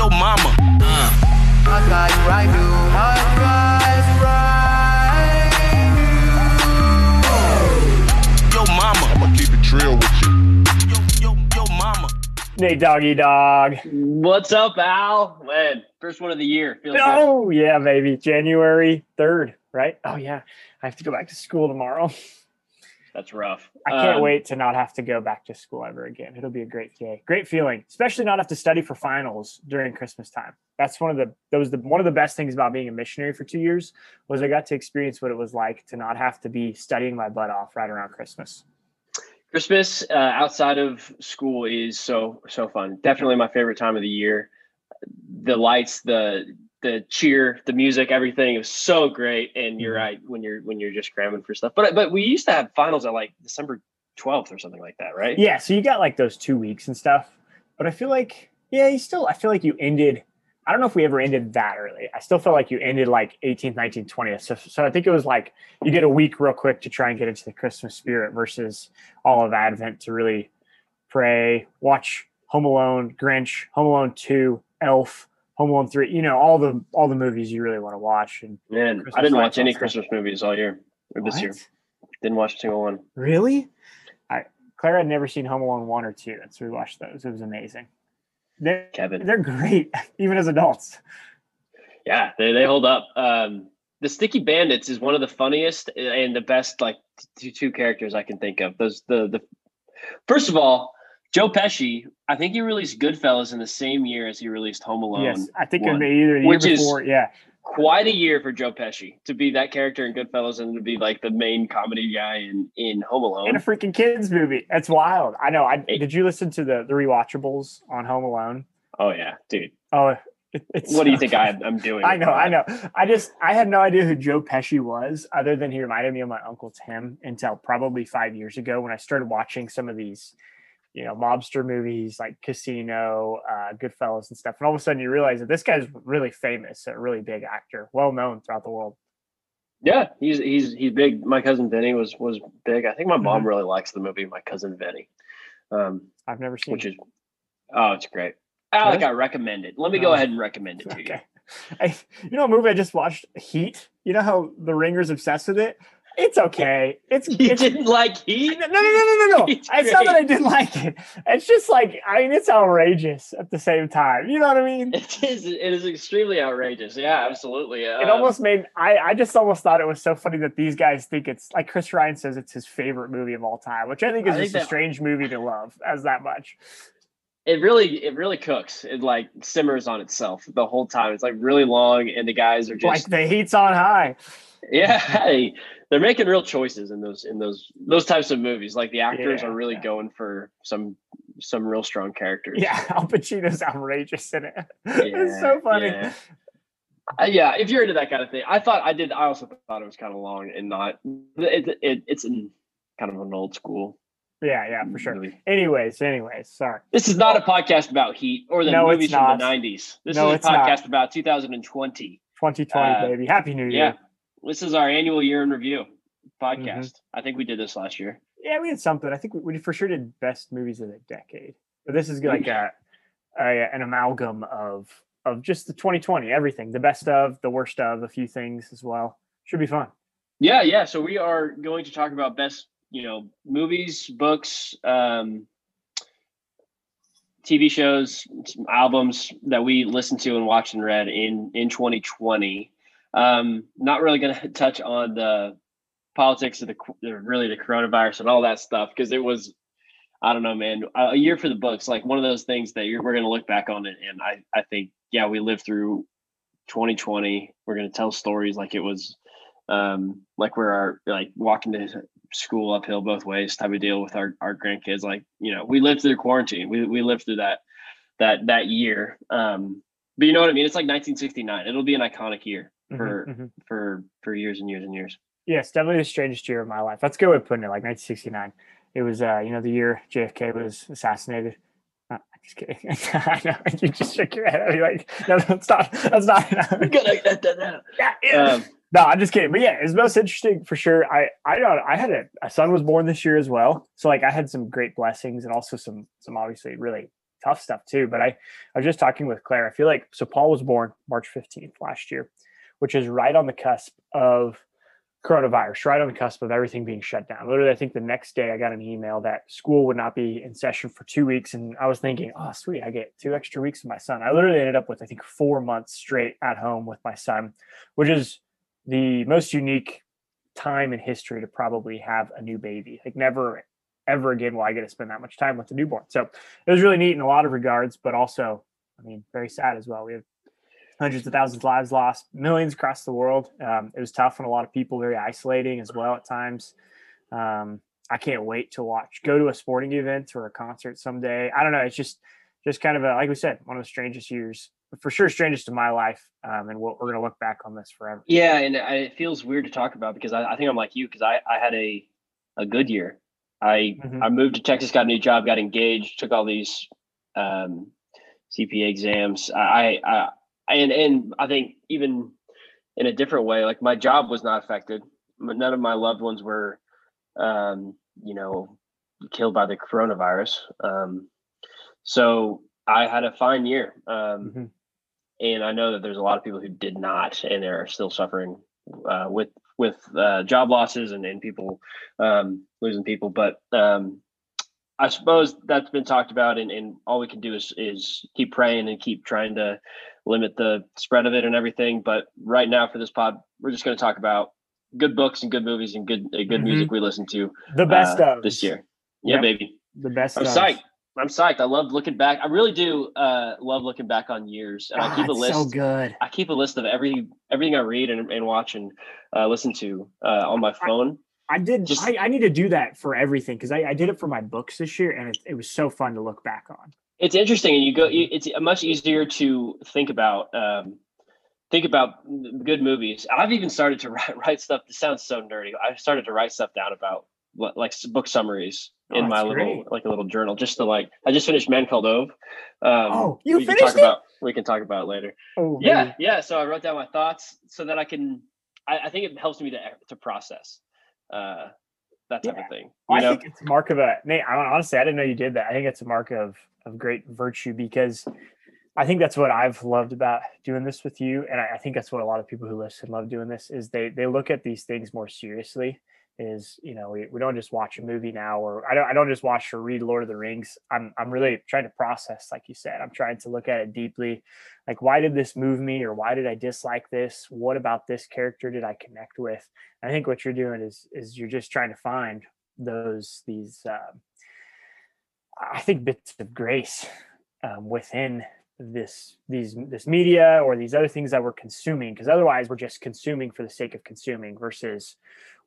yo mama. Uh. I got you right, do Yo mama. I'ma keep it trill with you. Yo, yo, yo mama. Nate Doggy Dog. What's up, Al? Man, first one of the year. Feels good. Oh, yeah, baby. January 3rd, right? Oh, yeah. I have to go back to school tomorrow. That's rough. I can't Um, wait to not have to go back to school ever again. It'll be a great day. Great feeling, especially not have to study for finals during Christmas time. That's one of the that was the one of the best things about being a missionary for two years was I got to experience what it was like to not have to be studying my butt off right around Christmas. Christmas uh, outside of school is so so fun. Definitely my favorite time of the year. The lights, the the cheer, the music, everything. It was so great. And you're Mhm. right when you're when you're just cramming for stuff. But but we used to have finals at like December twelfth or something like that, right? Yeah, so you got like those two weeks and stuff, but I feel like yeah, you still I feel like you ended. I don't know if we ever ended that early. I still feel like you ended like 18th, 19th, 20th. So, so I think it was like you get a week real quick to try and get into the Christmas spirit versus all of Advent to really pray, watch Home Alone, Grinch, Home Alone 2, Elf, Home Alone 3, you know, all the all the movies you really want to watch. And Man, Christmas I didn't watch any stuff. Christmas movies all year or this year. Didn't watch a single one. Really? I Claire had never seen Home Alone 1 or 2, and so we watched those. It was amazing. They're, Kevin. they're great, even as adults. Yeah, they, they hold up. Um, the Sticky Bandits is one of the funniest and the best like two, two characters I can think of. Those the the first of all, Joe Pesci. I think he released Goodfellas in the same year as he released Home Alone. Yes, I think one, it may either the which year is- before. yeah, Quite a year for Joe Pesci to be that character in Goodfellas and to be like the main comedy guy in in Home Alone. in a freaking kids movie. That's wild. I know. I did you listen to the the rewatchables on Home Alone? oh yeah, dude. Oh, it, it's What do you think I, I'm doing? I know, I know. I just I had no idea who Joe Pesci was, other than he reminded me of my uncle Tim until probably five years ago when I started watching some of these, you know, mobster movies like Casino, uh, Goodfellas, and stuff. And all of a sudden, you realize that this guy's really famous, a really big actor, well known throughout the world. Yeah, he's he's he's big. My cousin Vinny was was big. I think my mom Mhm. really likes the movie My Cousin Vinny, um, I've never seen. which it. is oh, it's great. Alec, Really? I recommend it. Let me go Oh, ahead and recommend it to you. Okay. I, you know, a movie I just watched, Heat. You know how The Ringer's obsessed with it. It's okay. It's You it's didn't like Heat? no, no, no, no, no, no. It's not that. I didn't like it. It's just like I mean, it's outrageous at the same time. You know what I mean? It is. It is extremely outrageous. Yeah, absolutely. It Uh, almost made I. I just almost thought it was so funny that these guys think it's like Chris Ryan says it's his favorite movie of all time, which I think is I think just a strange movie to love as that much. it really it really cooks. It like simmers on itself the whole time. It's like really long, and the guys are just like the heat's on high. yeah. Hey, they're making real choices in those in those those types of movies. Like the actors Yeah, are really yeah. going for some some real strong characters. Yeah, Al Pacino's outrageous in it. it's so funny. yeah. Uh, yeah, if you're into that kind of thing, I thought I did. I also thought it was kind of long and not. It, it, it's in kind of an old school. Yeah, yeah, for sure. movie. Anyways, anyways, sorry. This is not a podcast about Heat or the No, movies from the not. '90s. This No, is a it's not. podcast about 2020. 2020, Uh, baby. Happy New Year. This is our annual year in review podcast. Mm-hmm. I think we did this last year. Yeah, we did something. I think we, we for sure did best movies of the decade. But this is like a, a an amalgam of of just the 2020, everything, the best of, the worst of, a few things as well. Should be fun. Yeah, yeah. So we are going to talk about best, you know, movies, books, um, TV shows, some albums that we listened to and watched and read in in 2020. Um, not really going to touch on the politics of the, really the coronavirus and all that stuff because it was, I don't know, man, a year for the books. Like one of those things that we're going to look back on it, and I I think yeah, we lived through 2020. We're going to tell stories like it was um, like we're our, like walking to school uphill both ways type of deal with our, our grandkids. Like, you know, we lived through quarantine. We, we lived through that, that, that year. Um, but you know what I mean? It's like 1969. It'll be an iconic year for, mhm. for, for years and years and years. Yes, definitely the strangest year of my life. That's a good way of putting it. Like 1969. It was, uh, you know, the year JFK was assassinated. Uh, I'm just kidding. I know you just shook your head. You're like, no, that's not. That's not. yeah, yeah. Um, No, I'm just kidding. But yeah, it's most interesting for sure. I I don't I had a, a son was born this year as well. So like I had some great blessings and also some some obviously really tough stuff too. But I, I was just talking with Claire. I feel like so Paul was born March 15th last year, which is right on the cusp of coronavirus, right on the cusp of everything being shut down. Literally, I think the next day I got an email that school would not be in session for two weeks. And I was thinking, oh, sweet, I get two extra weeks with my son. I literally ended up with, I think, four months straight at home with my son, which is the most unique time in history to probably have a new baby. Like, never, ever again will I get to spend that much time with the newborn. So it was really neat in a lot of regards, but also, I mean, very sad as well. We have hundreds of thousands of lives lost, millions across the world. Um, it was tough on a lot of people, very isolating as well at times. Um, I can't wait to watch, go to a sporting event or a concert someday. I don't know. It's just, just kind of a, like we said, one of the strangest years, for sure, strangest in my life. Um, and we'll, we're going to look back on this forever. Yeah, and I, it feels weird to talk about because I, I think I'm like you because I, I had a a good year. I Mhm. I moved to Texas, got a new job, got engaged, took all these um, CPA exams. I, I and and I think even in a different way, like my job was not affected. None of my loved ones were, um, you know, killed by the coronavirus. Um, so I had a fine year. Um, Mhm. and I know that there's a lot of people who did not, and they're still suffering uh, with with uh, job losses and, and people um, losing people. But um, I suppose that's been talked about, and, and all we can do is is keep praying and keep trying to limit the spread of it and everything. But right now, for this pod, we're just going to talk about good books and good movies and good uh, good Mhm. music we listen to The best uh, of this year. Yeah, Yep. baby. The best. I'm of. psyched. I'm psyched. I love looking back. I really do uh, love looking back on years, and I Ah, keep a list. so good. I keep a list of every everything I read and, and watch and uh, listen to uh, on my phone. I did. Just- I, I need to do that for everything because I, I did it for my books this year, and it, it was so fun to look back on. It's interesting, and you go. you- It's much easier to think about. Um, think about good movies. I've even started to write, write stuff. This sounds so nerdy. I've started to write stuff down about what- like book summaries Oh, in my little great. like a little journal. Just to like, I just finished Man Called Ove. Um, Oh, you we can finished talk it? about. We can talk about it later. Oh Yeah, yeah. So I wrote down my thoughts so that I can. I, I think it helps me to to process uh, that type Yeah. of thing. You I know, think it's a mark of a Nate. I, honestly, I didn't know you did that. I think it's a mark of of great virtue because I think that's what I've loved about doing this with you, and I, I think that's what a lot of people who listen love doing this is they they look at these things more seriously. Is you know we, we don't just watch a movie now, or I don't I don't just watch or read Lord of the Rings. I'm I'm really trying to process, like you said. I'm trying to look at it deeply, like why did this move me, or why did I dislike this? What about this character did I connect with? I think what you're doing is is you're just trying to find those these uh, I think bits of grace um, within this these this media or these other things that we're consuming because otherwise we're just consuming for the sake of consuming versus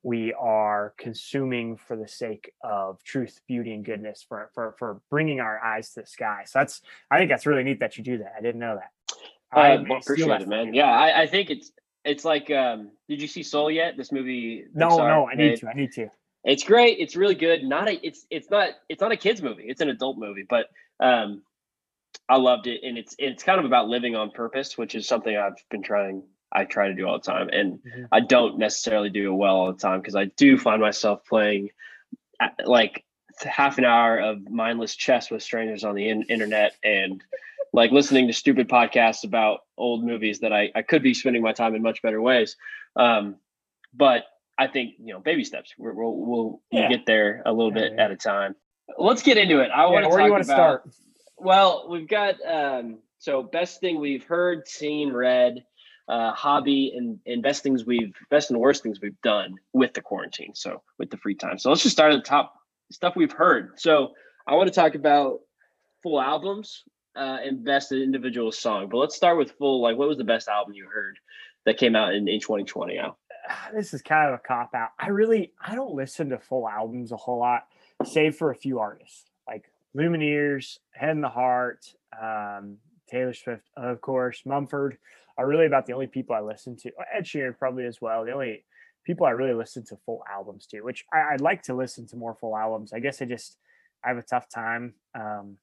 we are consuming for the sake of truth beauty and goodness for for for bringing our eyes to the sky so that's i think that's really neat that you do that i didn't know that I may well, appreciate it, man. Yeah, I, I think it's it's like. um Did you see Soul yet? This movie. no Pixar no i need made? to i need to It's great. It's really good. Not a. It's it's not. It's not a kids movie. It's an adult movie. But um, I loved it, and it's it's kind of about living on purpose, which is something I've been trying. I try to do all the time, and Mhm. I don't necessarily do it well all the time because I do find myself playing uh, like half an hour of mindless chess with strangers on the in- internet and like listening to stupid podcasts about old movies that I, I could be spending my time in much better ways. Um, but I think, you know, baby steps, we're, we'll, we'll Yeah. get there a little Yeah, bit yeah. at a time. Let's get into it. I want to where talk you want about, to start well, we've got, um, so best thing we've heard, seen, read, uh, hobby and, and best things we've, best and worst things we've done with the quarantine. So with the free time. So let's just start at the top stuff we've heard. So I want to talk about full albums uh, and best individual song. But let's start with full. Like, what was the best album you heard that came out in, in 2020? Al? this is kind of a cop out. I really I don't listen to full albums a whole lot, save for a few artists like Lumineers, Head and the Heart, um, Taylor Swift, of course, Mumford are really about the only people I listen to. Ed Sheeran probably as well. The only people I really listen to full albums to, which I, I'd like to listen to more full albums. I guess I just I have a tough time um,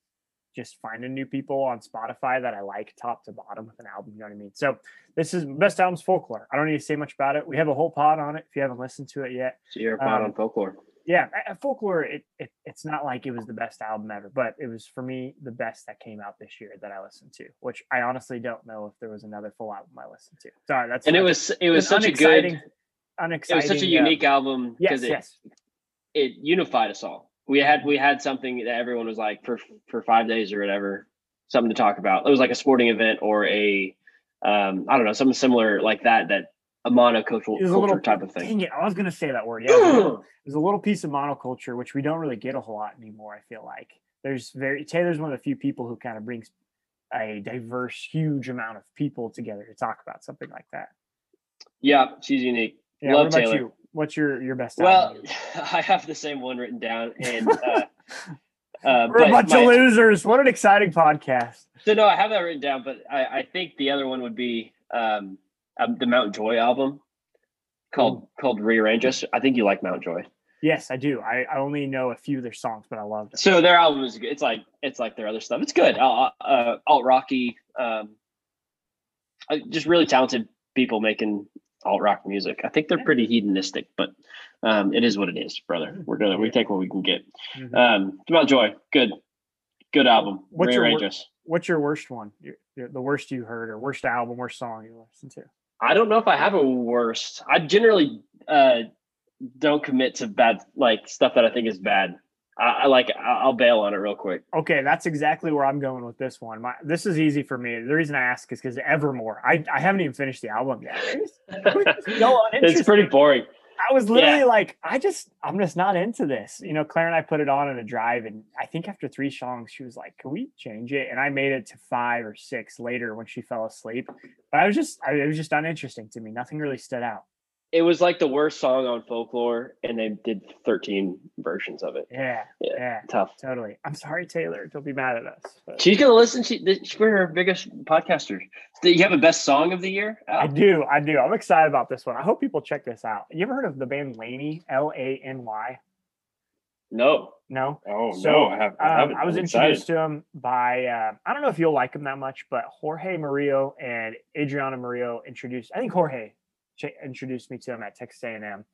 just finding new people on Spotify that I like top to bottom with an album. You know what I mean? So this is best albums folklore. I don't need to say much about it. We have a whole pod on it if you haven't listened to it yet. So you're a pod Um, on folklore. Yeah, folklore. It, it it's not like it was the best album ever, but it was for me the best that came out this year that I listened to. Which I honestly don't know if there was another full album I listened to. Sorry, that's And it was it was such a good unexciting- it was such a uh, unique album yes, because it, yes, it unified us all. We had we had something that everyone was like for for five days or whatever, something to talk about. It was like a sporting event or a um, I don't know, something similar like that that a monocultural a little type of thing. Dang it, I was gonna say that word. Yeah, was a little- piece of monoculture, which we don't really get a whole lot anymore. I feel like there's very Taylor's one of the few people who kind of brings a diverse, huge amount of people together to talk about something like that. yeah, she's unique. Yeah, Love what about Taylor. you? What's your your best? Well? I have the same one written down, and uh, uh, we're but a bunch my- of losers. What an exciting podcast! So no, I have that written down, but I, I think the other one would be um, um, the Mount Joy album called called Rearrange Us. I think you like Mount Joy. Yes, I do. I, I only know a few of their songs, but I love them. So their album is good. It's like it's like their other stuff. It's good. Uh, uh, alt rocky, um, uh, just really talented people making alt rock music. I think they're pretty hedonistic, but um, it is what it is, brother. We're gonna we take what we can get. Mhm. Um, Mount Joy, good, good album. What's your wor- Us. What's your worst one? Your, your, the worst you heard, or worst album, worst song you listened to? I don't know if I have a worst. I generally uh, don't commit to bad like stuff that I think is bad. I, I like I'll bail on it real quick. Okay, that's exactly where I'm going with this one. My, this is easy for me. The reason I ask is because Evermore. I, I haven't even finished the album yet. It's It's pretty boring. I was literally yeah. like, I just, I'm just not into this. You know, Claire and I put it on in a drive, and I think after three songs, she was like, "Can we change it?" And I made it to five or six later when she fell asleep. But I was just, I, it was just uninteresting to me. Nothing really stood out. It was like the worst song on folklore, and they did 13 versions of it. Yeah, Yeah. yeah, Tough. totally. I'm sorry, Taylor. Don't be mad at us. but- She's gonna listen. She, she's one of our biggest podcasters. Do you have a best song of the year? I do. I do. I'm excited about this one. I hope people check this out. You ever heard of the band LANY? L A N Y? No. No. Oh So, no, I have. I, Um, haven't. I was I'm introduced excited. to him by uh, I don't know if you'll like him that much, but Jorge Murillo and Adriana Murillo introduced. I think Jorge ch- introduced me to him at Texas A&M,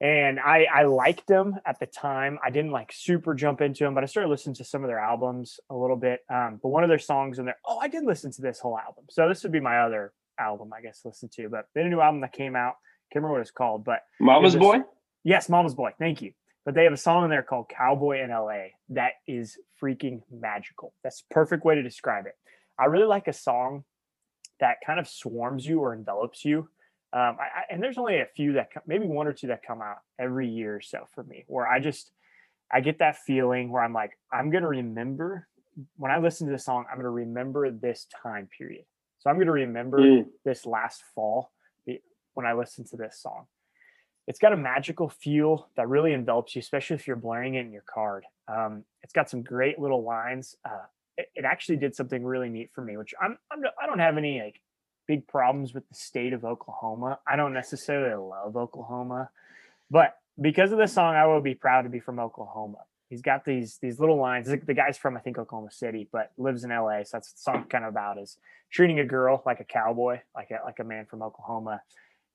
and I I liked them at the time. I didn't like super jump into them, but I started listening to some of their albums a little bit. Um, but one of their songs in there, oh, I did listen to this whole album. So this would be my other album, I guess, to listen to. But they had a new album that came out. Can't remember what it's called, but Mama's it Boy. Yes, Mama's Boy. Thank you. But they have a song in there called Cowboy in LA that is freaking magical. That's perfect way to describe it. I really like a song that kind of swarms you or envelops you. Um, I, and there's only a few that, maybe one or two that come out every year or so for me, where I just, I get that feeling where I'm like, I'm going to remember when I listen to this song, I'm going to remember this time period. So I'm going to remember Mm. this last fall when I listen to this song. It's got a magical feel that really envelops you, especially if you're blaring it in your card. Um, it's got some great little lines. Uh, it, it actually did something really neat for me, which I'm, I'm I don't have any like big problems with the state of Oklahoma. I don't necessarily love Oklahoma, but because of this song, I will be proud to be from Oklahoma. He's got these these little lines. The guy's from I think Oklahoma City, but lives in LA. So that's what the song kind of about is treating a girl like a cowboy, like a like a man from Oklahoma.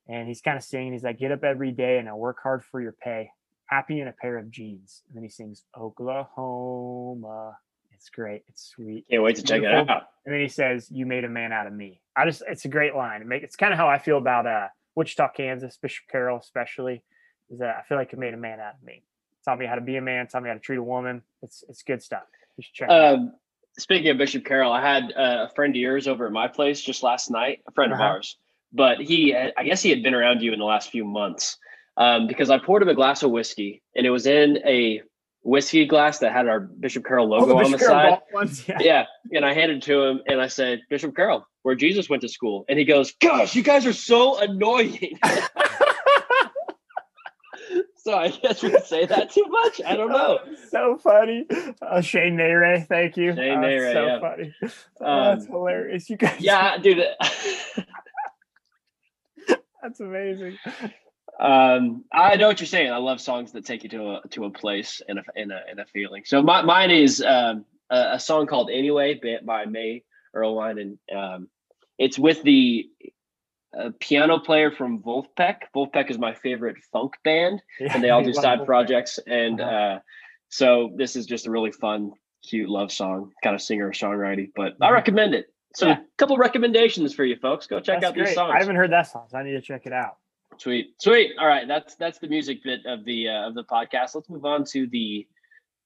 And he's kind of singing. He's like, "Get up every day and I work hard for your pay. Happy in a pair of jeans." And then he sings Oklahoma. It's great. It's sweet. Can't wait to check it out. And then he says, "You made a man out of me." I just, it's a great line. It make, it's kind of how I feel about uh, Wichita, Kansas, Bishop Carroll, especially. Is that I feel like it made a man out of me. Taught me how to be a man. Taught me how to treat a woman. It's it's good stuff. You should check. it. Um, speaking of Bishop Carroll, I had uh, a friend of yours over at my place just last night, a friend Uh-huh. of ours, but he I guess he had been around you in the last few months um, because I poured him a glass of whiskey and it was in a whiskey glass that had our Bishop Carroll Oh, logo on the Carroll side. Ones? Yeah. Yeah. And I handed it to him and I said, Bishop Carroll, where Jesus went to school. And he goes, Gosh, you guys are so annoying. so I guess we say that too much. I don't know. so funny. Uh, Shane Nere, thank you. Shane Nere, so yeah. funny. Oh, that's hilarious. You guys, Yeah, dude. that's amazing. Um, I know what you're saying. I love songs that take you to a to a place and a and a, and a feeling. So my, mine is um, a, a song called "Anyway" by, by May Erlewine, and um, it's with the a piano player from Vulfpeck. Vulfpeck is my favorite funk band, and they all do side Vulfpeck. projects. And Uh-huh. uh, so this is just a really fun, cute love song, kind of singer songwriting. But I Mhm. recommend it. So Yeah. a couple recommendations for you folks. Go check That's out these great. songs. I haven't heard that song, so I need to check it out. Sweet, sweet. All right, that's that's the music bit of the uh, of the podcast. Let's move on to the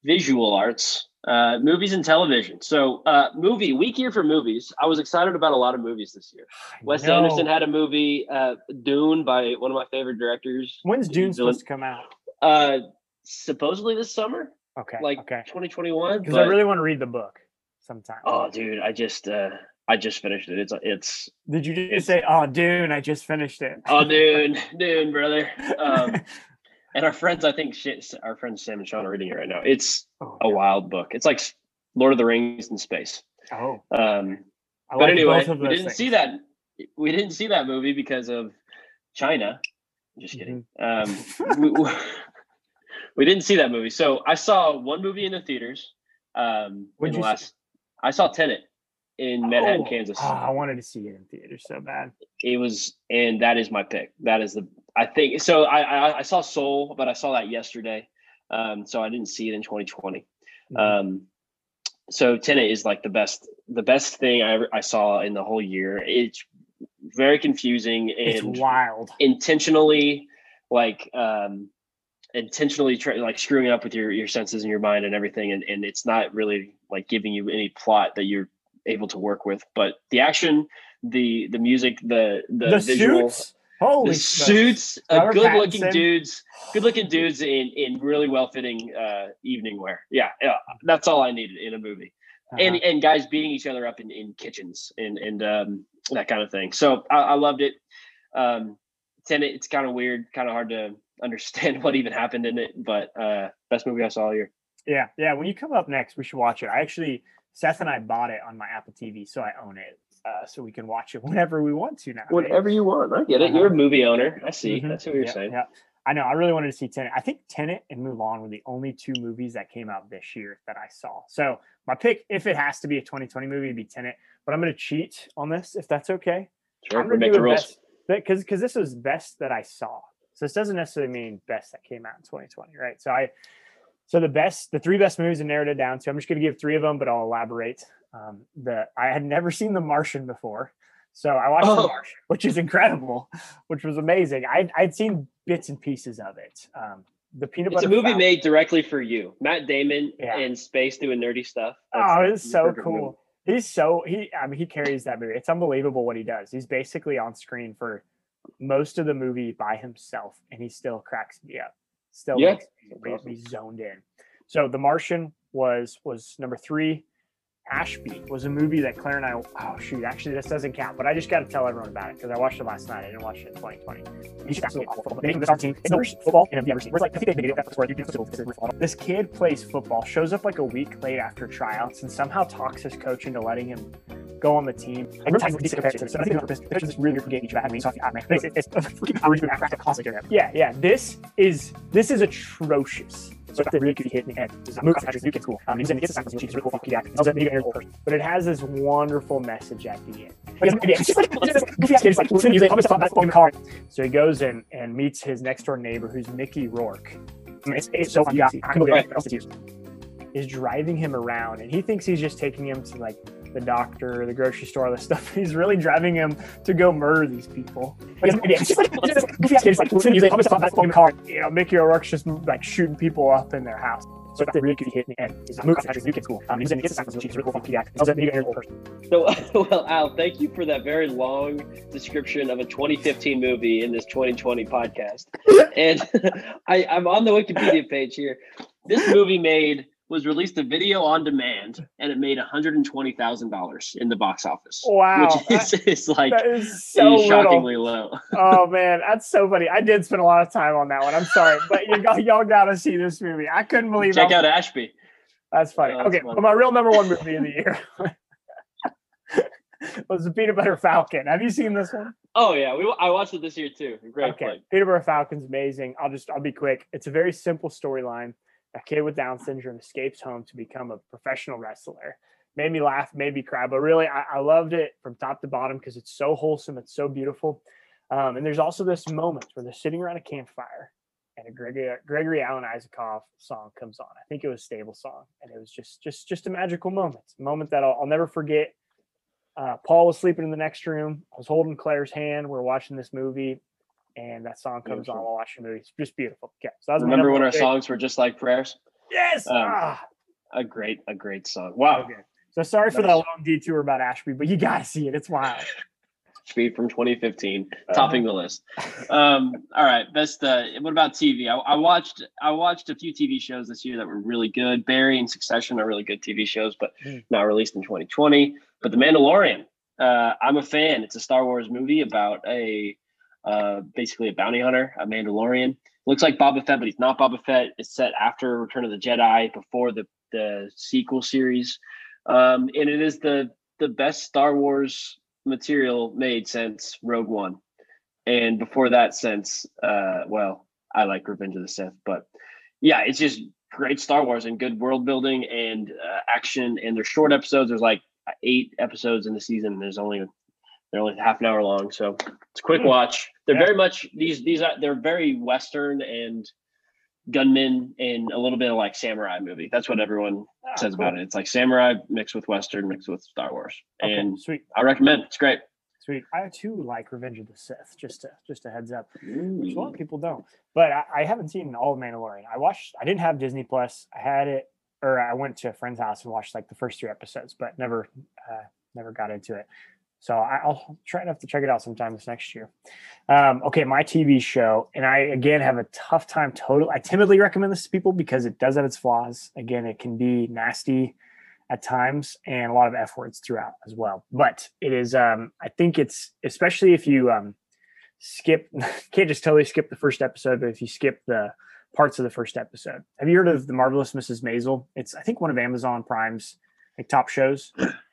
visual arts, uh, movies and television. So, uh, movie week here for movies. I was excited about a lot of movies this year. Wes. Anderson had a movie, uh, Dune, by one of my favorite directors. When's Dune supposed to come out? Uh, supposedly this summer, Okay. like okay. 2021. Because I really want to read the book sometime. oh, dude, I just uh, I just finished it. It's it's Did you just say, "Oh, Dune"? I just finished it. oh, Dune, Dune, brother. Um, and our friends, I think, shit, our friends Sam and Sean are reading it right now. It's oh, a wild book. It's like Lord of the Rings in space. oh, Um, I but anyway, we didn't see that. We didn't see that movie because of China. Just kidding. Um, we, we- we didn't see that movie. So I saw one movie in the theaters. Um, in the you see? I saw Tenet in Manhattan, Oh, Kansas. oh, I wanted to see it in theaters so bad. it was, and that is my pick. That is the. I think so. I I, I saw Soul, but I saw that yesterday. Um, so I didn't see it in 2020. Mhm. Um, so Tenet is like the best, the best thing I ever, I saw in the whole year. It's very confusing it's and wild. intentionally, like, um, intentionally try, like screwing up with your your senses and your mind and everything, and and it's not really like giving you any plot that you're able to work with. But the action, the the music, the the, The, visual, suits. Holy the suits, uh, good looking dudes, good looking dudes in in really well fitting uh, evening wear. Yeah, yeah, that's all I needed in a movie. And Uh-huh. and guys beating each other up in, in kitchens and and um, that kind of thing. So I, I loved it. Um, Tenet, it's kind of weird, kind of hard to understand what even happened in it, but uh, best movie I saw all year. Yeah, yeah. When you come up next, we should watch it. I actually, Seth and I bought it on my Apple TV, so I own it, uh, so we can watch it whenever we want to now. Whatever you want, I get it. You're a movie owner. I see. Mhm. That's what you're yeah, saying. Yeah, I know. I really wanted to see Tenet. I think Tenet and Mulan were the only two movies that came out this year that I saw. So my pick, if it has to be a 2020 movie, would be Tenet. But I'm going to cheat on this, if that's okay. Sure, I'm we gonna make do the rules. best because because this was best that I saw. So this doesn't necessarily mean best that came out in 2020, right? So I so the best the three best movies I narrowed it down to. I'm just going to give three of them, but I'll elaborate. Um, the I had never seen The Martian before, so I watched The Oh. Martian, which is incredible, which was amazing. I I'd seen bits and pieces of it. Um, the peanut butter. It's a movie Falcon- made directly for you. Matt Damon Yeah. in space doing nerdy stuff. Oh, That's it's so cool. movie. He's so he I mean he carries that movie. It's unbelievable what he does. He's basically on screen for most of the movie by himself and he still cracks me up. Still Yeah, makes me that's be zoned in. So The Martian was was number 3. Ashby was a movie that Claire and I oh shoot, actually this doesn't count, but I just got to tell everyone about it because I watched it last night. I didn't watch it in 2020. You should absolutely football. They this team. It's the worst football in have ever seen. Where's like I think they made it that's where you can this kid plays football, shows up like a week late after tryouts, and somehow talks his coach into letting him go on the team. I remember times when to so I think it's there's this really good game each had me so I mean, it's, it's, it's a freaking of practice constantly doing it. Yeah, yeah. This is this is atrocious. So that's a really good hit in the end. This a movie country, new kid's cool. Um, he's in it's a science she's really cool funky acting. Also, video interview person. But it has this wonderful message at the end. Like, it's just like, it's just like, goofy ass kid, it's like, listen to music, I'm gonna stop that car. So he goes in and meets his next door neighbor, who's Mickey Rourke. It's, it's so fun. You. I can believe Right. it. Else it's used. Is driving him around, and he thinks he's just taking him to like the doctor, the grocery store, all this stuff. He's really driving him to go murder these people. Like, it's just like, it's just like goofy ass kid, it's like, listen to music, I'm gonna stop that fucking car. You know, Mickey O'Rourke's just like shooting people up in their house. So that's a really good hit in the end. He's a movie country, new kid's cool. Um, he's in it's a science she's really cool funky acting. Also, video interview person. So, well, Al, thank you for that very long description of a 2015 movie in this 2020 podcast. And I, I'm on the Wikipedia page here. This movie made was released a video on demand, and it made 120 thousand dollars in the box office. Wow, which is, is like That is so is little. shockingly low. oh man, that's so funny. I did spend a lot of time on that one. I'm sorry, but you got, y'all got to see this movie. I couldn't believe Check how, out Ashby. That's funny. Oh, that's okay, funny. well, my real number one movie of the year was the Peanut Butter Falcon. Have you seen this one? Oh yeah, we I watched it this year too. Great okay, flick. Peanut Butter Falcon's amazing. I'll just I'll be quick. It's a very simple storyline. A kid with Down syndrome escapes home to become a professional wrestler. Made me laugh, made me cry, but really I, I loved it from top to bottom because it's so wholesome, it's so beautiful. Um, and there's also this moment where they're sitting around a campfire and a Gregory, Gregory Alan Isakov song comes on. I think it was Stable Song, and it was just just just a magical moment, a moment that I'll, I'll never forget. Uh, Paul was sleeping in the next room. I was holding Claire's hand. We're watching this movie, and that song comes on while watching the movie. It's just beautiful. Yeah, so that was my Remember when our pick. songs were just like prayers? Yes. Um, ah, A great, a great song. Wow. okay. So sorry for that long detour about Ashby, but you got to see it. It's wild. Speed from 2015, Uh-huh. topping the list. Um, all right, best. Uh, what about TV? I, I watched. I watched a few TV shows this year that were really good. Barry and Succession are really good TV shows, but Mm. not released in 2020. But The Mandalorian, uh, I'm a fan. It's a Star Wars movie about a uh, basically a bounty hunter, a Mandalorian. Looks like Boba Fett, but he's not Boba Fett. It's set after Return of the Jedi, before the the sequel series, um, and it is the the best Star Wars material made since Rogue One, and before that, since uh, well, I like Revenge of the Sith, but yeah, it's just great Star Wars and good world building and uh, action, and they're short episodes. There's like eight episodes in the season. There's only they're only half an hour long, so it's a quick Hmm. watch. They're Yeah. very much these these are they're very western and gunmen and a little bit of like samurai movie. That's what everyone Ah, says cool. about it. It's like samurai mixed with western mixed with Star Wars, Okay, and sweet, I recommend. It's great. sweet. I too like Revenge of the Sith. Just a just a heads up. which a lot of people don't. But I, I haven't seen all of Mandalorian. I watched. I didn't have Disney Plus. I had it, or I went to a friend's house and watched like the first three episodes, but never, uh, never got into it. So I'll try enough to check it out sometime this next year. Um, okay, my TV show, and I again have a tough time. Total. I timidly recommend this to people because it does have its flaws. Again, it can be nasty at times and a lot of f words throughout as well. But it is. Um, I think it's especially if you um, skip can't just totally skip the first episode, but if you skip the parts of the first episode. Have you heard of the marvelous Mrs. Maisel? It's I think one of Amazon Prime's like top shows.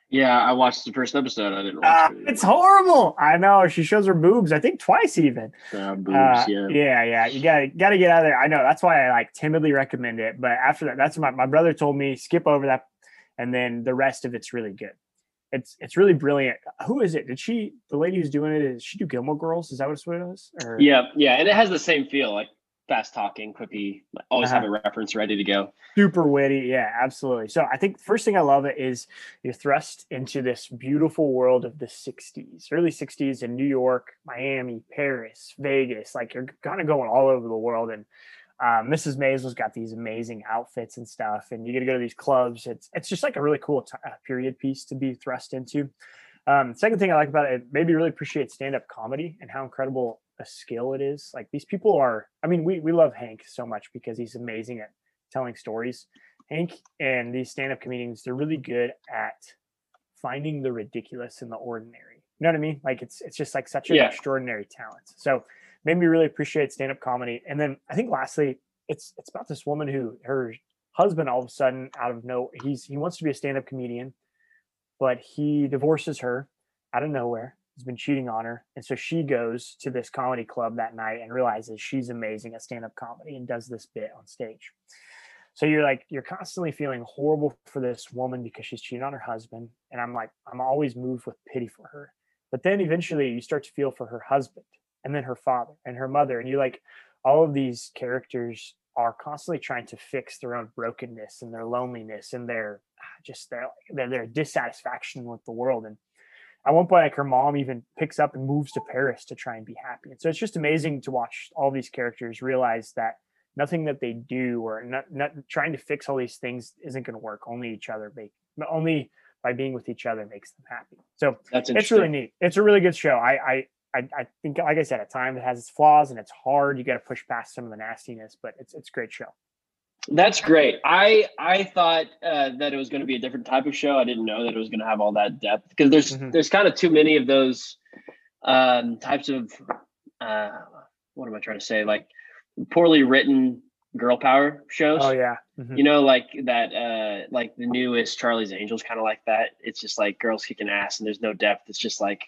Yeah, I watched the first episode. I didn't watch Ah, it. it's horrible. I know she shows her boobs. I think twice even. Uh, boobs, Uh, yeah. yeah, yeah. You gotta gotta get out of there. I know that's why I like timidly recommend it. But after that, that's my my brother told me skip over that, and then the rest of it's really good. It's it's really brilliant. Who is it? Did she the lady who's doing it is she do Gilmore Girls? Is that what it was? Or Yeah, yeah, and it has the same feel, like fast talking, quippy, always have Uh-huh. a reference ready to go. super witty. Yeah absolutely. So i think first thing i love it is you're thrust into this beautiful world of the 60s early 60s in new york miami paris vegas. Like you're kind of going all over the world and um, mrs Maisel's got these amazing outfits and stuff and you get to go to these clubs. It's it's just like a really cool t- uh, period piece to be thrust into. Um, second thing i like about it, it made me really appreciate stand-up comedy and how incredible a skill it is like these people are i mean we, we love hank so much because he's amazing at telling stories. Hank and these stand-up comedians, they're really good at finding the ridiculous in the ordinary. You know what I mean? Like it's it's just like such an Yeah. extraordinary talent. So made me really appreciate stand-up comedy. And then I think lastly, it's it's about this woman who her husband all of a sudden out of no he's he wants to be a stand-up comedian, but he divorces her out of nowhere. He's been cheating on her. And so she goes to this comedy club that night and realizes she's amazing at stand-up comedy and does this bit on stage. So you're like, you're constantly feeling horrible for this woman because she's cheating on her husband. And I'm like, I'm always moved with pity for her. But then eventually you start to feel for her husband and then her father and her mother. And you're like, all of these characters are constantly trying to fix their own brokenness and their loneliness and their ah, just their their, their dissatisfaction with the world. And at one point, like her mom even picks up and moves to Paris to try and be happy. And so it's just amazing to watch all these characters realize that nothing that they do or not, not trying to fix all these things isn't going to work. Only each other make only by being with each other makes them happy. So That's it's really neat. It's a really good show. I I I, I think, like I said, at times it has its flaws and it's hard. You got to push past some of the nastiness, but it's it's a great show. That's great. I I thought uh, that it was going to be a different type of show. I didn't know that it was going to have all that depth because there's Mhm. there's kind of too many of those um, types of uh, what am I trying to say? Like poorly written girl power shows. Oh yeah, Mhm. You know, like that, uh, like the newest Charlie's Angels, kind of like that. It's just like girls kicking ass, and there's no depth. It's just like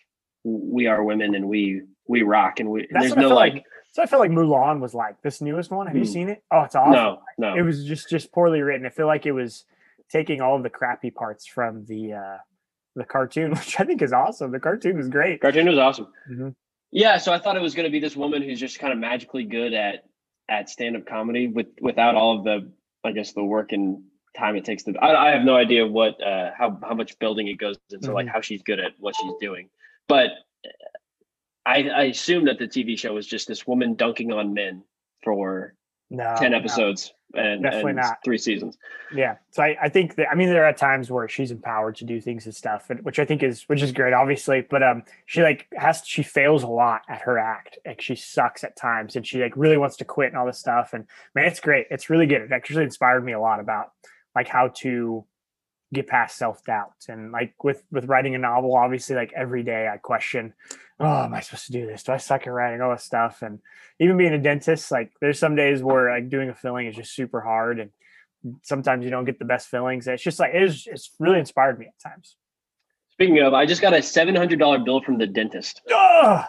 we are women, and we we rock, and we. And there's no like, like. So I felt like Mulan was like this newest one. Have you Hmm. seen it? Oh, it's awesome. no, no. It was just just poorly written. I feel like it was taking all of the crappy parts from the uh the cartoon, which I think is awesome. The cartoon was great. Cartoon was awesome. Yeah, so I thought it was going to be this woman who's just kind of magically good at at stand up comedy with without all of the I guess the work and time it takes to. I, I have no idea what uh, how how much building it goes into like Mhm. how she's good at what she's doing, but I I assume that the TV show is just this woman dunking on men for No, ten no. episodes and, Definitely and not. three seasons. Yeah. So I, I think that I mean there are times where she's empowered to do things and stuff, and, which I think is which is great, obviously. But um, she like has she fails a lot at her act. Like she sucks at times, and she like really wants to quit and all this stuff. And man, it's great. It's really good. It actually inspired me a lot about like how to get past self doubt and like with with writing a novel. Obviously, like every day I question, oh, am I supposed to do this? Do I suck at writing all this stuff? And even being a dentist, like there's some days where like doing a filling is just super hard and sometimes you don't get the best fillings. It's just like it's it's really inspired me at times. Speaking of, I just got a seven hundred dollar bill from the dentist. Ugh!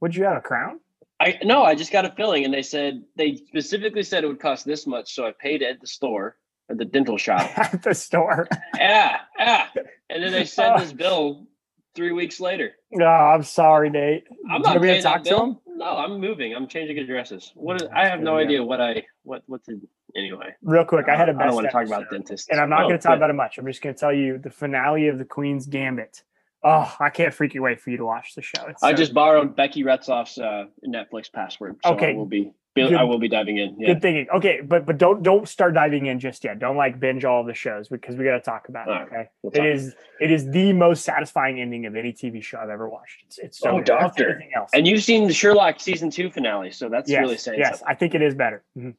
Would you have a crown? I no, I just got a filling, and they said they specifically said it would cost this much, so I paid it at the store at the dental shop. at the store. yeah, yeah. And then they sent this bill three weeks later. No, I'm sorry, Nate. I'm not me to talk to him? No, I'm moving. I'm changing addresses. What is, I have no idea what I what what to anyway. Real quick, I had a I best don't want to talk about dentists, and I'm not Oh, going to talk good. about it much. I'm just going to tell you the finale of the Queen's Gambit. Oh, I can't freaking wait for you to watch the show. It's I so just borrowed Becky Retzloff's uh, Netflix password, so Okay. I will be Good. I will be diving in. Yeah. Good thinking. Okay, but but don't don't start diving in just yet. Don't like binge all the shows because we got to talk about it. Okay, we'll it is it is the most satisfying ending of any TV show I've ever watched. It's it's so Oh, good. Doctor. else. And you've seen the Sherlock season two finale, so that's yes, really saying yes, something. I think it is better. Mhm.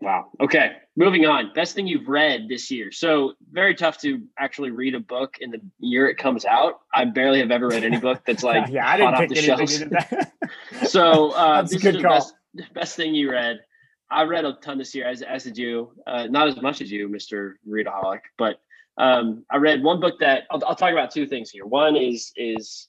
Wow. Okay. Moving on. Best thing you've read this year. So very tough to actually read a book in the year it comes out. I barely have ever read any book that's like yeah, I didn't off the shelves. So uh, That's a this good is call. best, best thing you read. I read a ton this year, as as did you. Uh, not as much as you, Mister Readaholic, but um, I read one book that I'll, I'll talk about two things here. One is is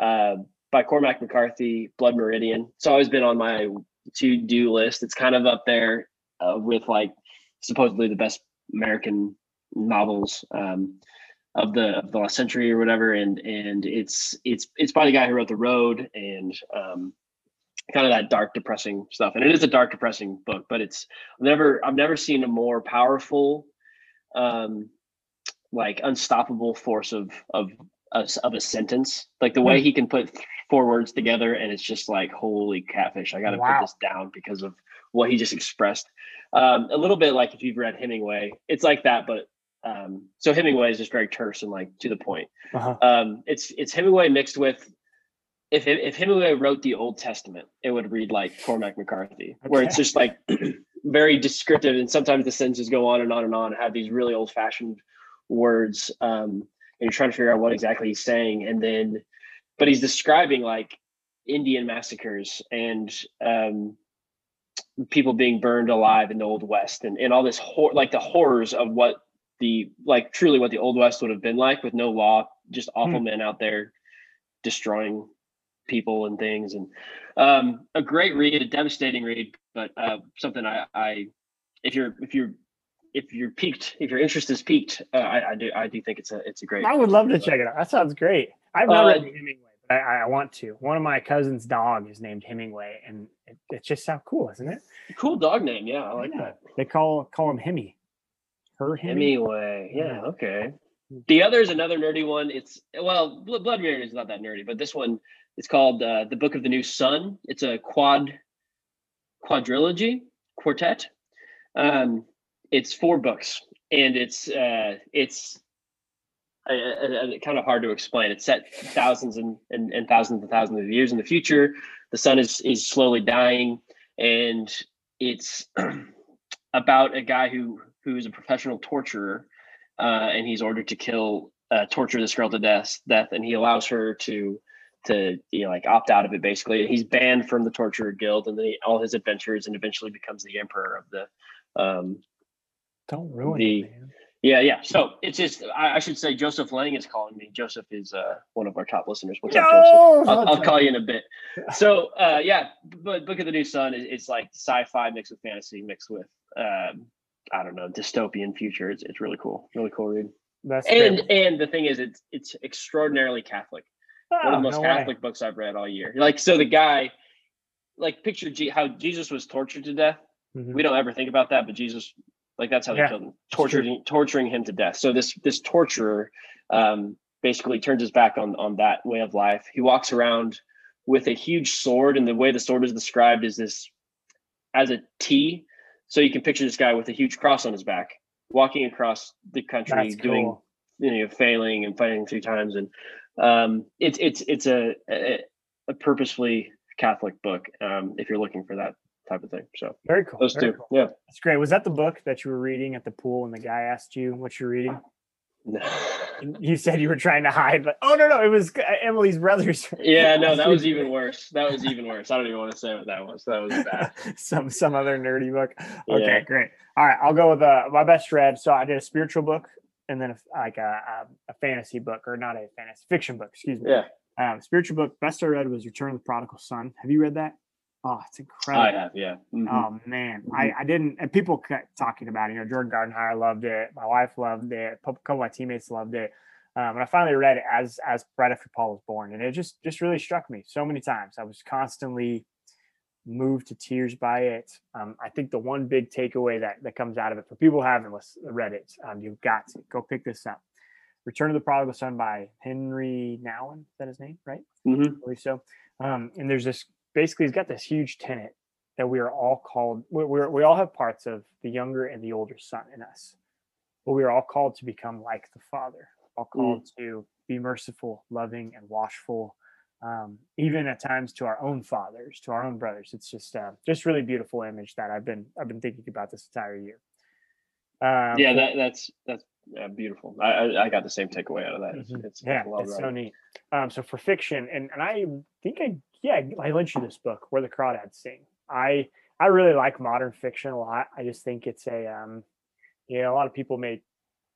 uh, by Cormac McCarthy, Blood Meridian. It's always been on my to do list. It's kind of up there uh, with like supposedly the best American novels um, of the of the last century or whatever. And and it's it's it's by the guy who wrote The Road and um, kind of that dark, depressing stuff. And it is a dark, depressing book, but it's never I've never seen a more powerful, um, like unstoppable force of of of, a sentence. Like the way he can put four words together, and it's just like holy catfish. I got to Wow. put this down because of what he just expressed. Um, a little bit like if you've read Hemingway, it's like that, but um, so Hemingway is just very terse and like to the point Uh-huh. um, it's it's Hemingway mixed with if if Hemingway wrote the Old Testament, it would read like Cormac McCarthy, where it's just like very descriptive, and sometimes the sentences go on and on and on, and have these really old fashioned words, um, and you're trying to figure out what exactly he's saying, and then, but he's describing like Indian massacres and um, people being burned alive in the Old West, and and all this hor- like the horrors of what the like truly what the Old West would have been like with no law, just awful men out there destroying people and things and um a great read a devastating read but uh something i i if you're if you're if you're piqued if your interest is piqued uh, i i do i do think it's a it's a great I would love to check it out. That sounds great. I've not Uh, read Hemingway, but I, I want to. One of my cousin's dog is named Hemingway, and it, it just sounds cool, isn't it? cool dog name yeah i like Yeah. that They call call him Hemi. Her Hemi. Hemingway. Yeah, Yeah. okay. The other is another nerdy one. It's well, Blood Meridian is not that nerdy, but this one it's called uh, the Book of the New Sun. It's a quad quadrilogy quartet. Um, it's four books, and it's uh, it's uh, uh, uh, kind of hard to explain. It's set thousands and, and, and thousands and thousands of years in the future. The sun is is slowly dying, and it's about a guy who who is a professional torturer, uh, and he's ordered to kill uh, torture this girl to death. Death, and he allows her to to you know like opt out of it. Basically, he's banned from the torturer guild, and then he, all his adventures, and eventually becomes the emperor of the. Um, Don't ruin The- it, man. yeah, yeah. So it's just I, I should say Joseph Lang is calling me. Joseph is uh, one of our top listeners. What's up, Joseph? I'll, I'll call you in a bit. So uh, yeah, but Book of the New Sun is it's like sci-fi mixed with fantasy mixed with um, I don't know dystopian future. It's it's really cool, really cool read. That's And great. and the thing is, it's it's extraordinarily Catholic. One of Oh, the most no way. Catholic books I've read all year. Like so, the guy, like picture G- how Jesus was tortured to death. Mhm. We don't ever think about that, but Jesus, like that's how they Yeah, killed him, torturing torturing him to death. So this this torturer um, basically turns his back on on that way of life. He walks around with a huge sword, and the way the sword is described is this as a T. So you can picture this guy with a huge cross on his back, walking across the country, That's doing cool. you know failing and fighting three times and um it's it's it's a a, a purposefully catholic book um if you're looking for that type of thing so Very cool. those very two cool. yeah That's great. Was that the book that you were reading at the pool and the guy asked you what you're reading? And You said you were trying to hide, but oh no, no, it was uh, Emily's brothers. yeah no that was even worse that was even worse i don't even want to say what that was that was bad some some other nerdy book. Okay, Yeah. great. All right, I'll go with uh, my best read. So I did a spiritual book and then a, like a, a, a fantasy book, or not a fantasy fiction book. Excuse me. yeah Um, spiritual book best I read was Return of the Prodigal Son. Have you read that? Oh, it's incredible. i have yeah Mhm. Oh man, I, I didn't. And people kept talking about it. You know, Jordan Gardenhire loved it. My wife loved it. A couple of my teammates loved it. Um, and I finally read it as as right after Paul was born, and it just just really struck me so many times. I was constantly moved to tears by it. Um, I think the one big takeaway that that comes out of it for people who haven't read it, um, you've got to go pick this up. Return of the Prodigal Son by Henri Nouwen. Is that his name? Right. Mhm. I believe so. Um, and there's this basically he's got this huge tenet that we are all called. We we're, we all have parts of the younger and the older son in us, but we are all called to become like the Father. All called to be merciful, loving, and watchful. Um, even at times to our own fathers, to our own brothers. It's just uh, just really beautiful image that I've been I've been thinking about this entire year. Um, yeah that that's that's yeah, beautiful I, I i got the same takeaway out of that it's, Mhm. it's yeah, it's so neat. Um, so for fiction, and and I think I yeah I lent you this book, Where the Crawdads Sing. I I really like modern fiction a lot. I just think it's a um, you know, a lot of people may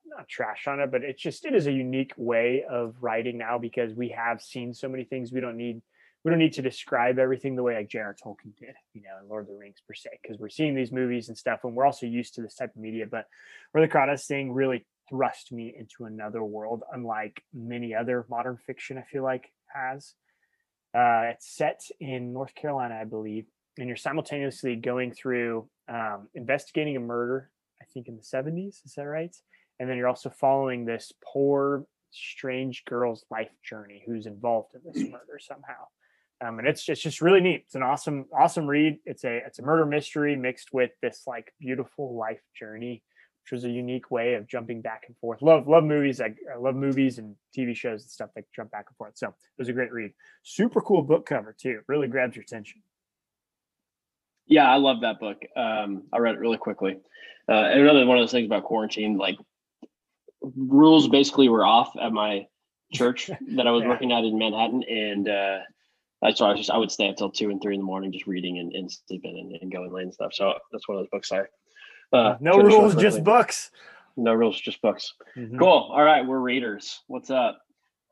not trash on it, but it's just it is a unique way of writing now because we have seen so many things. We don't need we don't need to describe everything the way like J.R. Tolkien did, you know, in Lord of the Rings per se, because we're seeing these movies and stuff, and we're also used to this type of media. But Where the Crawdads Sing really thrust me into another world, unlike many other modern fiction. I feel like has. Uh, it's set in North Carolina, I believe, and you're simultaneously going through um, investigating a murder. I think in the 70s, is that right? And then you're also following this poor, strange girl's life journey who's involved in this murder somehow. Um, and it's just, just really neat. It's an awesome, awesome read. It's a it's a murder mystery mixed with this like beautiful life journey, which was a unique way of jumping back and forth. Love love movies. I, I love movies and TV shows and stuff that jump back and forth. So it was a great read. Super cool book cover too. Really grabs your attention. Yeah, I love that book. Um, I read it really quickly. Uh, and another one of those things about quarantine, like rules basically were off at my church that I was Yeah. working at in Manhattan, and uh, that's why I was just I would stay until two and three in the morning just reading and, and sleeping and, and going late and stuff. So that's one of those books I. Uh, no rules, just books. No rules, just books. Mhm. Cool. All right, we're readers. What's up?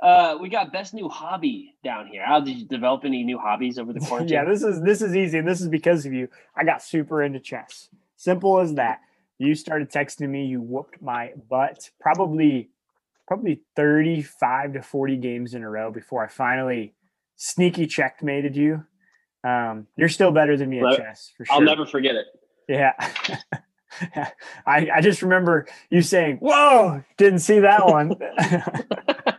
Uh, we got best new hobby down here. How did you develop any new hobbies over the quarantine? yeah, this is this is easy, and this is because of you. I got super into chess. Simple as that. You started texting me. You whooped my butt. Probably, probably thirty-five to forty games in a row before I finally sneaky checkmated you. Um, you're still better than me at chess for sure. I'll never forget it. Yeah. I I just remember you saying, "Whoa!" Didn't see that one.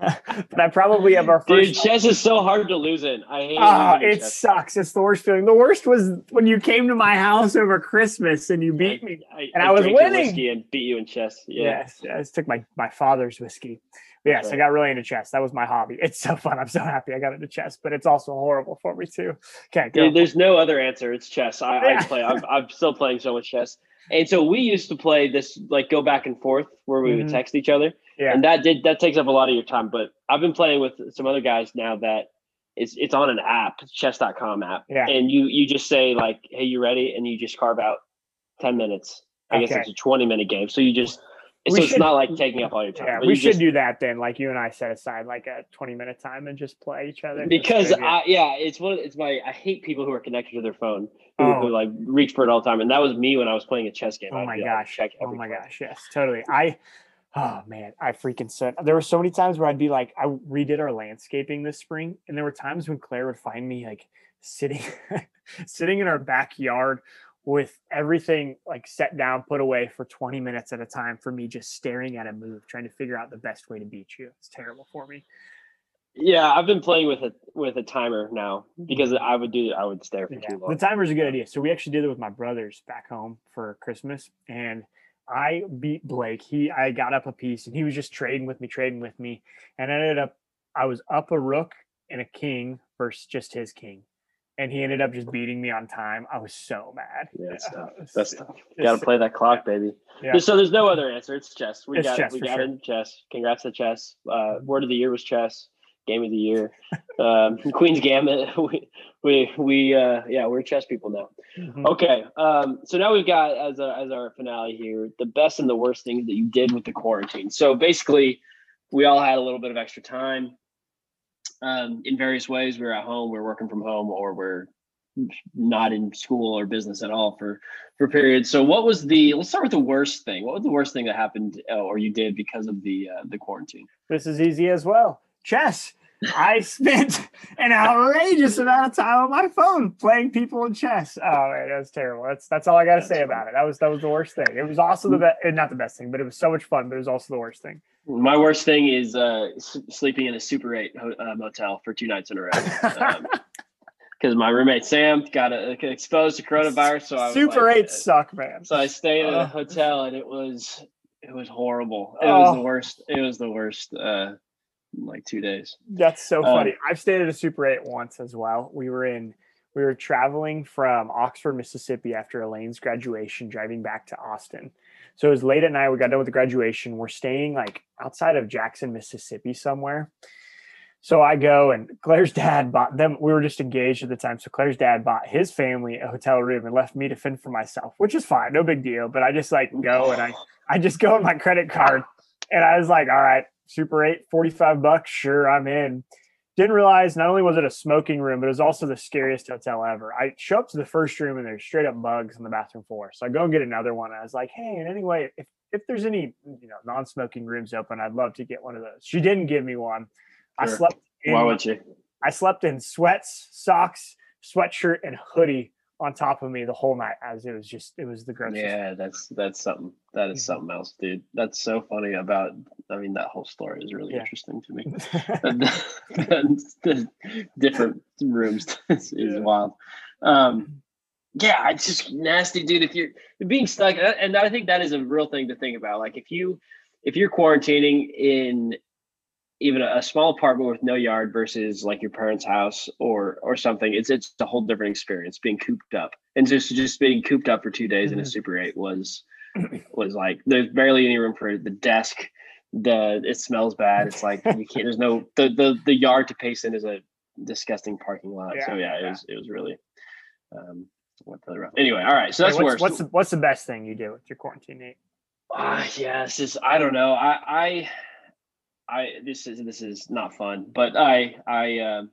but I probably have our Dude, first. chess is so hard to lose in. I hate Ah, it chess. sucks. It's the worst feeling. The worst was when you came to my house over Christmas and you beat me. I, and I was drank winning. and beat you in chess. Yeah. Yes, yes. Took my my father's whiskey. But yes, I got really into chess. That was my hobby. It's so fun. I'm so happy I got into chess, but it's also horrible for me too. Okay, go. Dude, there's no other answer. It's chess. I, Yeah. I play. I'm, I'm still playing so much chess. And so we used to play this like go back and forth where we Mhm. would text each other. Yeah. And that did that takes up a lot of your time. But I've been playing with some other guys now that it's it's on an app, chess.com app. Yeah. And you you just say like, hey, you ready? And you just carve out 10 minutes. I guess it's a 20 minute game. So you just We so it's not like taking up all your time. Yeah, we you should just- do that then. Like you and I set aside like a 20 minute time and just play each other. Because a good idea. I, yeah, it's one. It's my. I hate people who are connected to their phone who, Oh. who like reach for it all the time. And that was me when I was playing a chess game. Oh I'd my like, gosh. check Oh my play. gosh. Yes, totally. I Oh man, I freaking said there were so many times where I'd be like, I redid our landscaping this spring, and there were times when Claire would find me like sitting, sitting in our backyard with everything like set down, put away for 20 minutes at a time for me just staring at a move, trying to figure out the best way to beat you. It's terrible for me. Yeah, I've been playing with a with a timer now mm-hmm. because I would do I would stare for Yeah, too the timer's a good idea. So we actually did it with my brothers back home for Christmas, and I beat Blake. He I got up a piece, and he was just trading with me, trading with me, and I ended up I was up a rook and a king versus just his king, and he ended up just beating me on time. I was so mad. Yeah, that's tough. That's tough. Got to play that clock, baby. Yeah. So there's no other answer. It's chess. We It's got chess it. We got sure. it in chess. Congrats to chess. Uh, word of the year was chess. Game of the year. Um, Queen's Gambit. We we we uh, yeah we're chess people now. Mhm. Okay. Um, so now we've got as a, as our finale here the best and the worst things that you did with the quarantine. So basically, we all had a little bit of extra time. Um, in various ways, we we're at home, we're working from home, or we're not in school or business at all for for periods. So, what was the? Let's start with the worst thing. What was the worst thing that happened uh, or you did because of the uh, the quarantine? This is easy as well. Chess. I spent an outrageous amount of time on my phone playing people in chess. Oh man, that's terrible. That's that's all I got to say about it. That was that was the worst thing. It was also the best, not the best thing, but it was so much fun. But it was also the worst thing. My worst thing is uh, sleeping in a Super Eight uh, motel for two nights in a row. Um, because my roommate Sam got uh, exposed to coronavirus, so I was Super like, eight suck, man. So I stayed in Uh. a hotel, and it was it was horrible. It was the Oh. worst. It was the worst. Uh, like two days. That's so Um, funny. I've stayed at a Super 8 once as well. We were in we were traveling from Oxford, Mississippi after Elaine's graduation, driving back to Austin. So it was late at night. We got done with the graduation. We're staying like outside of Jackson, Mississippi, somewhere. So I go and Claire's dad bought them. We were just engaged at the time. So Claire's dad bought his family a hotel room and left me to fend for myself, which is fine, no big deal. But I just like go and I I just go with my credit card and I was like, all right, Super 8, 45 bucks. Sure, I'm in. Didn't realize not only was it a smoking room, but it was also the scariest hotel ever. I show up to the first room and there's straight up bugs on the bathroom floor. So I go and get another one. I was like, hey, and anyway, if, if there's any you know non-smoking rooms open, I'd love to get one of those. She didn't give me one. I slept in Why would you? I slept in sweats, socks, sweatshirt, and hoodie on top of me the whole night as it was just it was the grossest. Yeah, that's that's something. That is Mhm. something else, dude. That's so funny about. I mean, that whole story is really Yeah. interesting to me. the, the different rooms is, is Yeah. wild. Um, yeah, it's just nasty, dude. If you're being stuck, and I think that is a real thing to think about. Like if you if you're quarantining in even a, small apartment with no yard versus like your parents' house or or something, it's it's a whole different experience being cooped up. And just just being cooped up for two days in a Mhm. Super Eight was was like there's barely any room for the desk. The it smells bad. It's like you can't. There's no the the the yard to pace in is a disgusting parking lot. so Yeah, yeah, it was it was really um went really rough. Anyway, all right. So Hey, that's what's, worse. what's the, what's the best thing you do with your quarantine, Nate? Ah, yeah, this is I don't know. I I I this is this is not fun, but I I um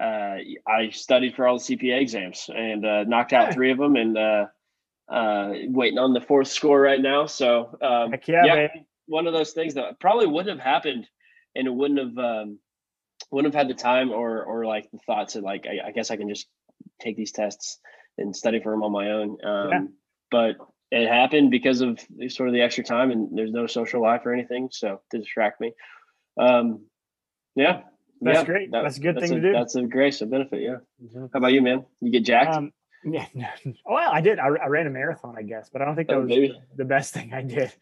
uh I studied for all the CPA exams and uh knocked out three of them and uh uh waiting on the fourth score right now. So um yeah, yeah, one of those things that probably wouldn't have happened and it wouldn't have um wouldn't have had the time or or like the thought to like I, I guess I can just take these tests and study for them on my own. Um Yeah. but it happened because of sort of the extra time and there's no social life or anything so to distract me. Um yeah. That's yeah, great. That's a good that's thing to do. That's a grace, a benefit, yeah. How about you, man? You get jacked? Um, yeah. Well, I did. I, I ran a marathon, I guess, but I don't think that Oh, was baby. the best thing I did.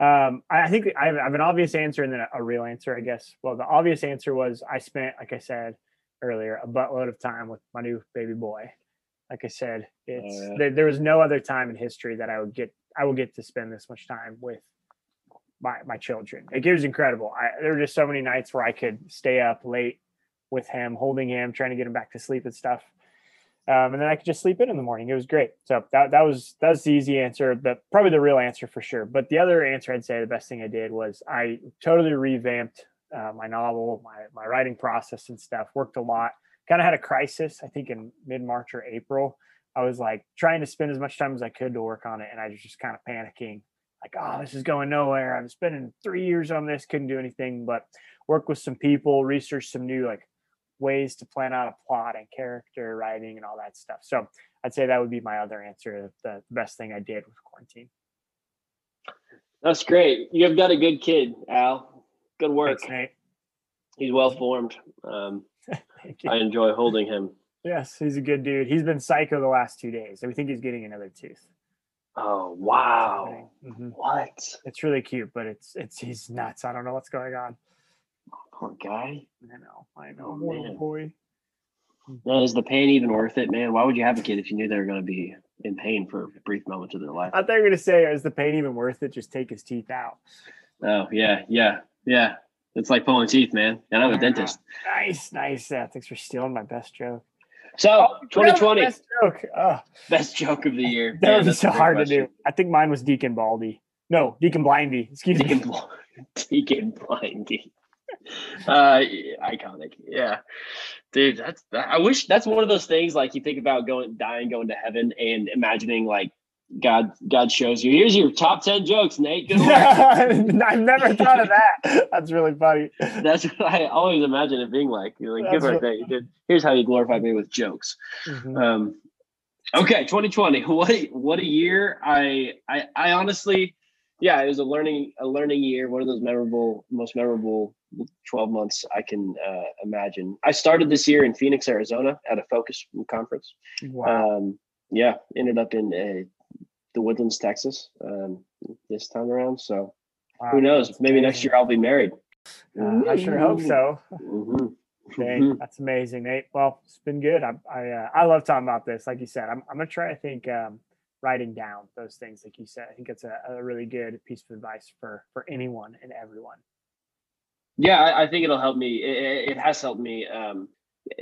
Um, I, I think I have, I have an obvious answer and then a, a real answer, I guess. Well, the obvious answer was I spent, like I said earlier, a buttload of time with my new baby boy. Like I said, it's yeah. there, there was no other time in history that I would get I will get to spend this much time with my my children. Like, it was incredible. I, there were just so many nights where I could stay up late with him, holding him, trying to get him back to sleep and stuff. Um, and then I could just sleep in in the morning. It was great. So that that was that was the easy answer, but probably the real answer for sure. But the other answer I'd say the best thing I did was I totally revamped uh, my novel, my my writing process and stuff. Worked a lot. Kind of had a crisis. I think in mid March or April. I was like trying to spend as much time as I could to work on it, and I was just kind of panicking. like, oh, this is going nowhere. I'm spending three years on this, couldn't do anything but work with some people, research some new like ways to plan out a plot and character writing and all that stuff. So I'd say that would be my other answer. The best thing I did with quarantine. That's great. You've got a good kid, Al. Good work. Thanks. He's well formed. Um. I enjoy holding him. Yes, he's a good dude. He's been psycho the last two days. We think he's getting another tooth. Oh wow! Mhm. What? It's really cute, but it's it's he's nuts. I don't know what's going on. Poor guy. I know, I know, Oh, man. boy. Man, is the pain even worth it, man? Why would you have a kid if you knew they were going to be in pain for a brief moments of their life? I thought you were gonna say, is the pain even worth it? Just take his teeth out. Oh yeah, yeah, yeah. It's like pulling teeth, man. And I'm a dentist. Nice, nice. Yeah, thanks for stealing my best joke. So Oh, I forgot about 2020, Best joke. Oh, best joke of the year. that Man, would be that's a so hard question. to do. I think mine was Deacon Baldy. No, Deacon Blindy. Excuse Deacon, me. Bl- Deacon Blindy. Uh, iconic. Yeah, dude. That's. That, I wish that's one of those things. Like you think about going, dying, going to heaven, and imagining like God. God shows you. Here's your top ten jokes, Nate. Good work. I've never thought of that. That's really funny. that's what I always imagine it being like. You're like, good work, Nate. Did. Here's how you glorified me with jokes. Mhm. Um, okay, 2020. What a, what a year! I, I I honestly, yeah, it was a learning a learning year. One of those memorable, most memorable 12 months I can uh, imagine. I started this year in Phoenix, Arizona, at a Focus conference. Wow. Um, yeah, ended up in uh, the Woodlands, Texas, um, this time around. So Wow, who knows? Maybe next year I'll be married. Uh, I sure hope so. Mhm. Dang, Mhm. that's amazing, Nate. Well, it's been good. I I, uh, I love talking about this. Like you said, I'm I'm gonna try. I think um, writing down those things, like you said. I think it's a, a really good piece of advice for for anyone and everyone. Yeah, I, I think it'll help me. It, it- it has helped me. Um,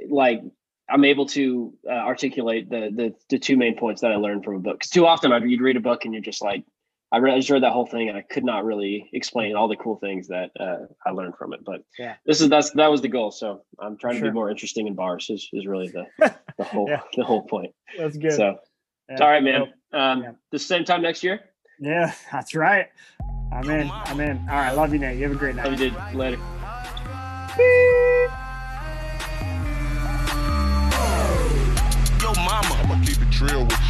like I'm able to uh, articulate the, the the two main points that I learned from a book. Because too often I'd you'd read a book and you're just like, I, read, I just read that whole thing and I could not really explain all the cool things that uh, I learned from it. But Yeah. this is that's that was the goal. So I'm trying to be more interesting in bars. Is, is really the the whole Yeah. the whole point. That's good. So Yeah. it's all right, man. Um, yeah. the same time next year. Yeah, that's right. I'm in. I'm in. All right. Love you, Nate. You have a great night. Love you, dude. Later. drill with